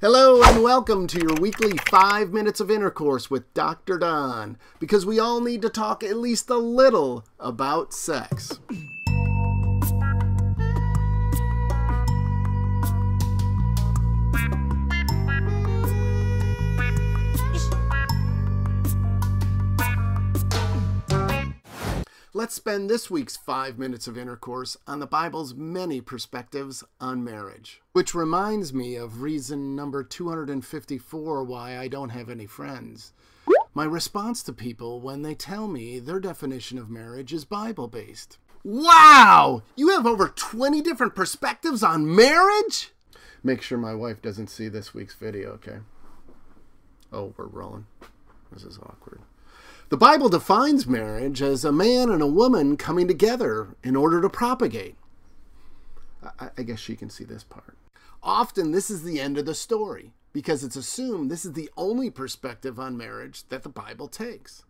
Hello and welcome to your weekly five minutes of intercourse with Dr. Don, because we all need to talk at least a little about sex. Let's spend this week's five minutes of intercourse on the Bible's many perspectives on marriage. Which reminds me of reason number 254 why I don't have any friends. My response to people when they tell me their definition of marriage is Bible based. Wow! You have over 20 different perspectives on marriage? Make sure my wife doesn't see this week's video, okay? Oh, we're rolling. This is awkward. The Bible defines marriage as a man and a woman coming together in order to propagate. I, I, guess she can see this part. Often, this is the end of the story because it's assumed this is the only perspective on marriage that the Bible takes.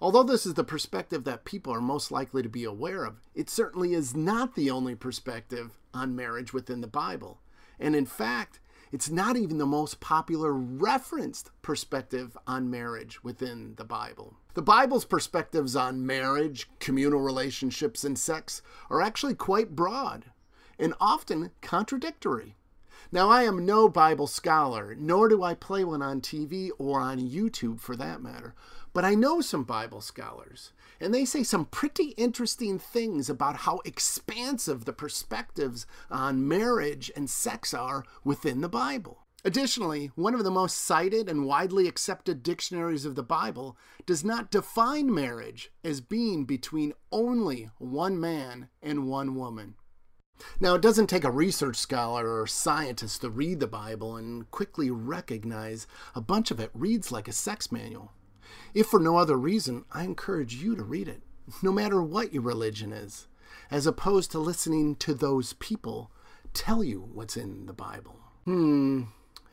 Although this is the perspective that people are most likely to be aware of, it certainly is not the only perspective on marriage within the Bible. And in fact, it's not even the most popular referenced perspective on marriage within the Bible. The Bible's perspectives on marriage, communal relationships, and sex are actually quite broad and often contradictory. Now, I am no Bible scholar, nor do I play one on TV or on YouTube for that matter, but I know some Bible scholars, and they say some pretty interesting things about how expansive the perspectives on marriage and sex are within the Bible. Additionally, one of the most cited and widely accepted dictionaries of the Bible does not define marriage as being between only one man and one woman. Now, it doesn't take a research scholar or scientist to read the Bible and quickly recognize a bunch of it reads like a sex manual. If for no other reason, I encourage you to read it, no matter what your religion is, as opposed to listening to those people tell you what's in the Bible. Hmm,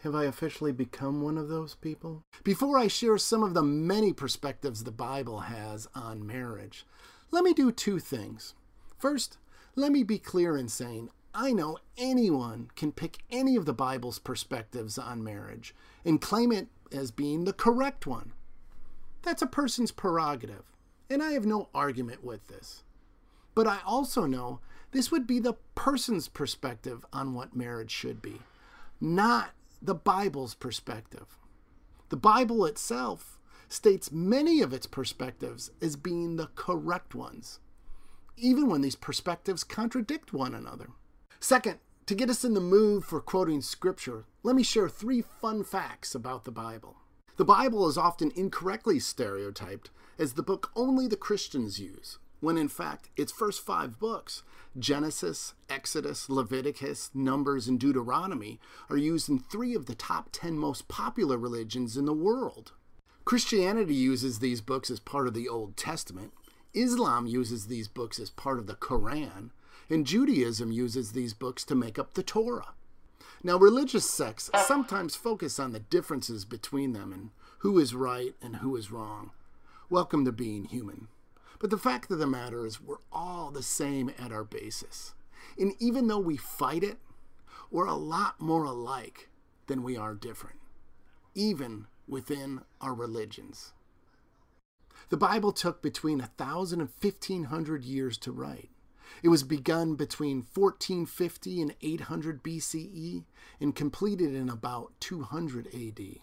have I officially become one of those people? Before I share some of the many perspectives the Bible has on marriage, let me do two things. First, let me be clear in saying I know anyone can pick any of the Bible's perspectives on marriage and claim it as being the correct one. That's a person's prerogative, and I have no argument with this. But I also know this would be the person's perspective on what marriage should be, not the Bible's perspective. The Bible itself states many of its perspectives as being the correct ones even when these perspectives contradict one another. Second, to get us in the mood for quoting scripture, let me share three fun facts about the Bible. The Bible is often incorrectly stereotyped as the book only the Christians use, when in fact its first five books, Genesis, Exodus, Leviticus, Numbers, and Deuteronomy, are used in three of the top ten most popular religions in the world. Christianity uses these books as part of the Old Testament, Islam uses these books as part of the Quran, and Judaism uses these books to make up the Torah. Now, religious sects sometimes focus on the differences between them and who is right and who is wrong. Welcome to being human. But the fact of the matter is, we're all the same at our basis. And even though we fight it, we're a lot more alike than we are different, even within our religions. The Bible took between 1,000 and 1,500 years to write. It was begun between 1450 and 800 BCE and completed in about 200 AD.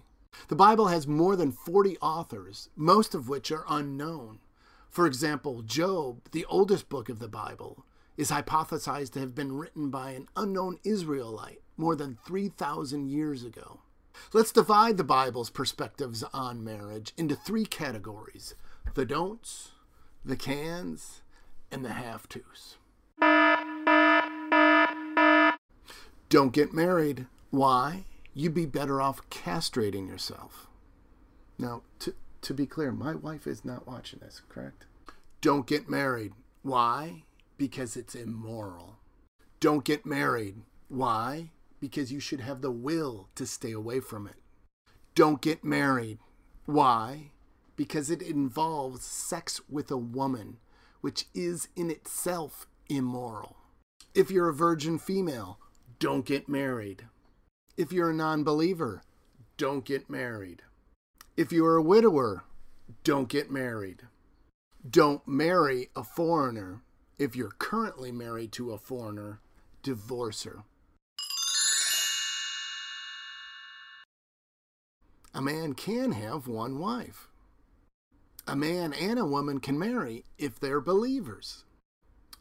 The Bible has more than 40 authors, most of which are unknown. For example, Job, the oldest book of the Bible, is hypothesized to have been written by an unknown Israelite more than 3,000 years ago. Let's divide the Bible's perspectives on marriage into three categories the don'ts, the cans, and the have tos. Don't get married. Why? You'd be better off castrating yourself. Now, to, to be clear, my wife is not watching this, correct? Don't get married. Why? Because it's immoral. Don't get married. Why? Because you should have the will to stay away from it. Don't get married. Why? because it involves sex with a woman, which is in itself immoral. If you're a virgin female, don't get married. If you're a non believer, don't get married. If you're a widower, don't get married. Don't marry a foreigner. If you're currently married to a foreigner, divorce her. A man can have one wife. A man and a woman can marry if they're believers.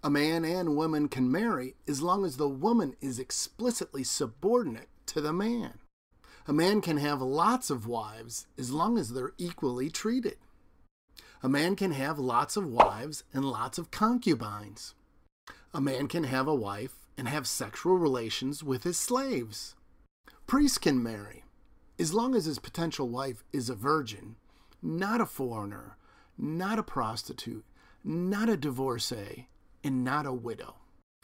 A man and woman can marry as long as the woman is explicitly subordinate to the man. A man can have lots of wives as long as they're equally treated. A man can have lots of wives and lots of concubines. A man can have a wife and have sexual relations with his slaves. Priests can marry as long as his potential wife is a virgin, not a foreigner, not a prostitute, not a divorcee, and not a widow.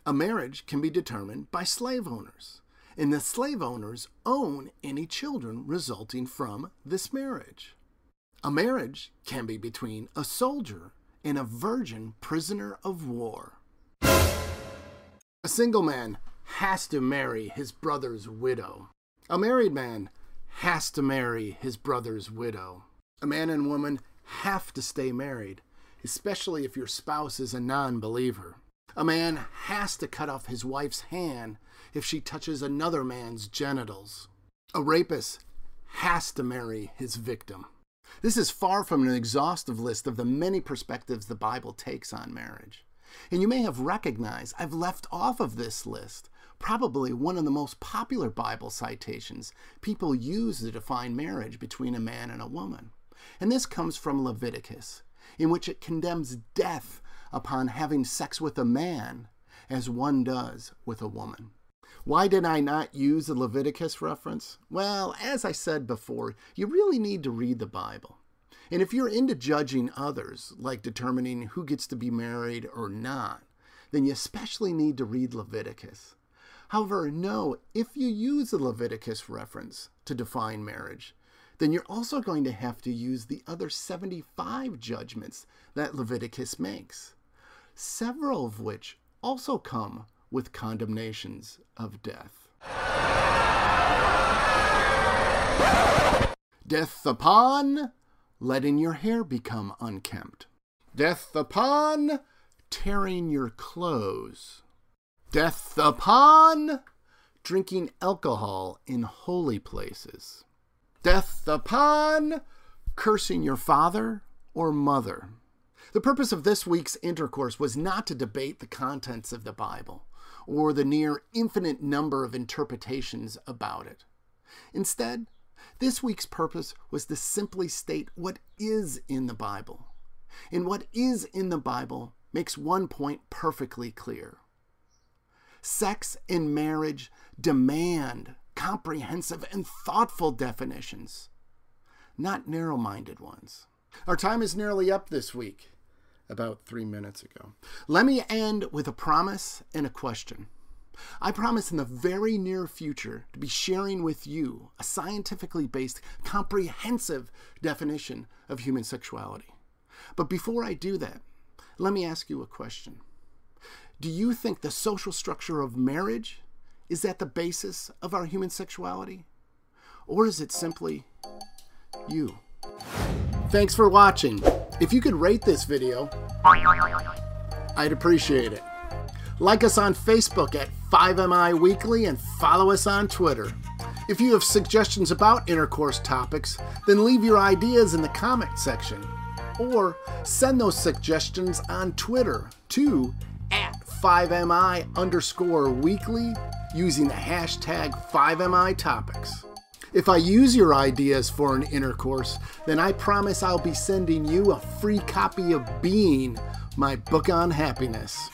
A marriage can be determined by slave owners, and the slave owners own any children resulting from this marriage. A marriage can be between a soldier and a virgin prisoner of war. A single man has to marry his brother's widow. A married man has to marry his brother's widow. A man and woman have to stay married, especially if your spouse is a non believer. A man has to cut off his wife's hand if she touches another man's genitals. A rapist has to marry his victim. This is far from an exhaustive list of the many perspectives the Bible takes on marriage. And you may have recognized I've left off of this list probably one of the most popular Bible citations people use to define marriage between a man and a woman. And this comes from Leviticus, in which it condemns death upon having sex with a man as one does with a woman. Why did I not use the Leviticus reference? Well, as I said before, you really need to read the Bible. And if you're into judging others, like determining who gets to be married or not, then you especially need to read Leviticus. However, know if you use the Leviticus reference to define marriage, then you're also going to have to use the other 75 judgments that Leviticus makes, several of which also come with condemnations of death. Death upon letting your hair become unkempt. Death upon tearing your clothes. Death upon drinking alcohol in holy places death upon cursing your father or mother. The purpose of this week's intercourse was not to debate the contents of the Bible or the near infinite number of interpretations about it. Instead, this week's purpose was to simply state what is in the Bible. And what is in the Bible makes one point perfectly clear. Sex and marriage demand comprehensive and thoughtful definitions, not narrow minded ones. Our time is nearly up this week, about three minutes ago. Let me end with a promise and a question. I promise in the very near future to be sharing with you a scientifically based, comprehensive definition of human sexuality. But before I do that, let me ask you a question. Do you think the social structure of marriage is that the basis of our human sexuality? Or is it simply you? Thanks for watching. If you could rate this video, I'd appreciate it. Like us on Facebook at 5MI Weekly and follow us on Twitter. If you have suggestions about intercourse topics, then leave your ideas in the comment section. Or send those suggestions on Twitter to at 5MI underscore weekly using the hashtag 5MI topics. If I use your ideas for an intercourse, then I promise I'll be sending you a free copy of Being, my book on happiness.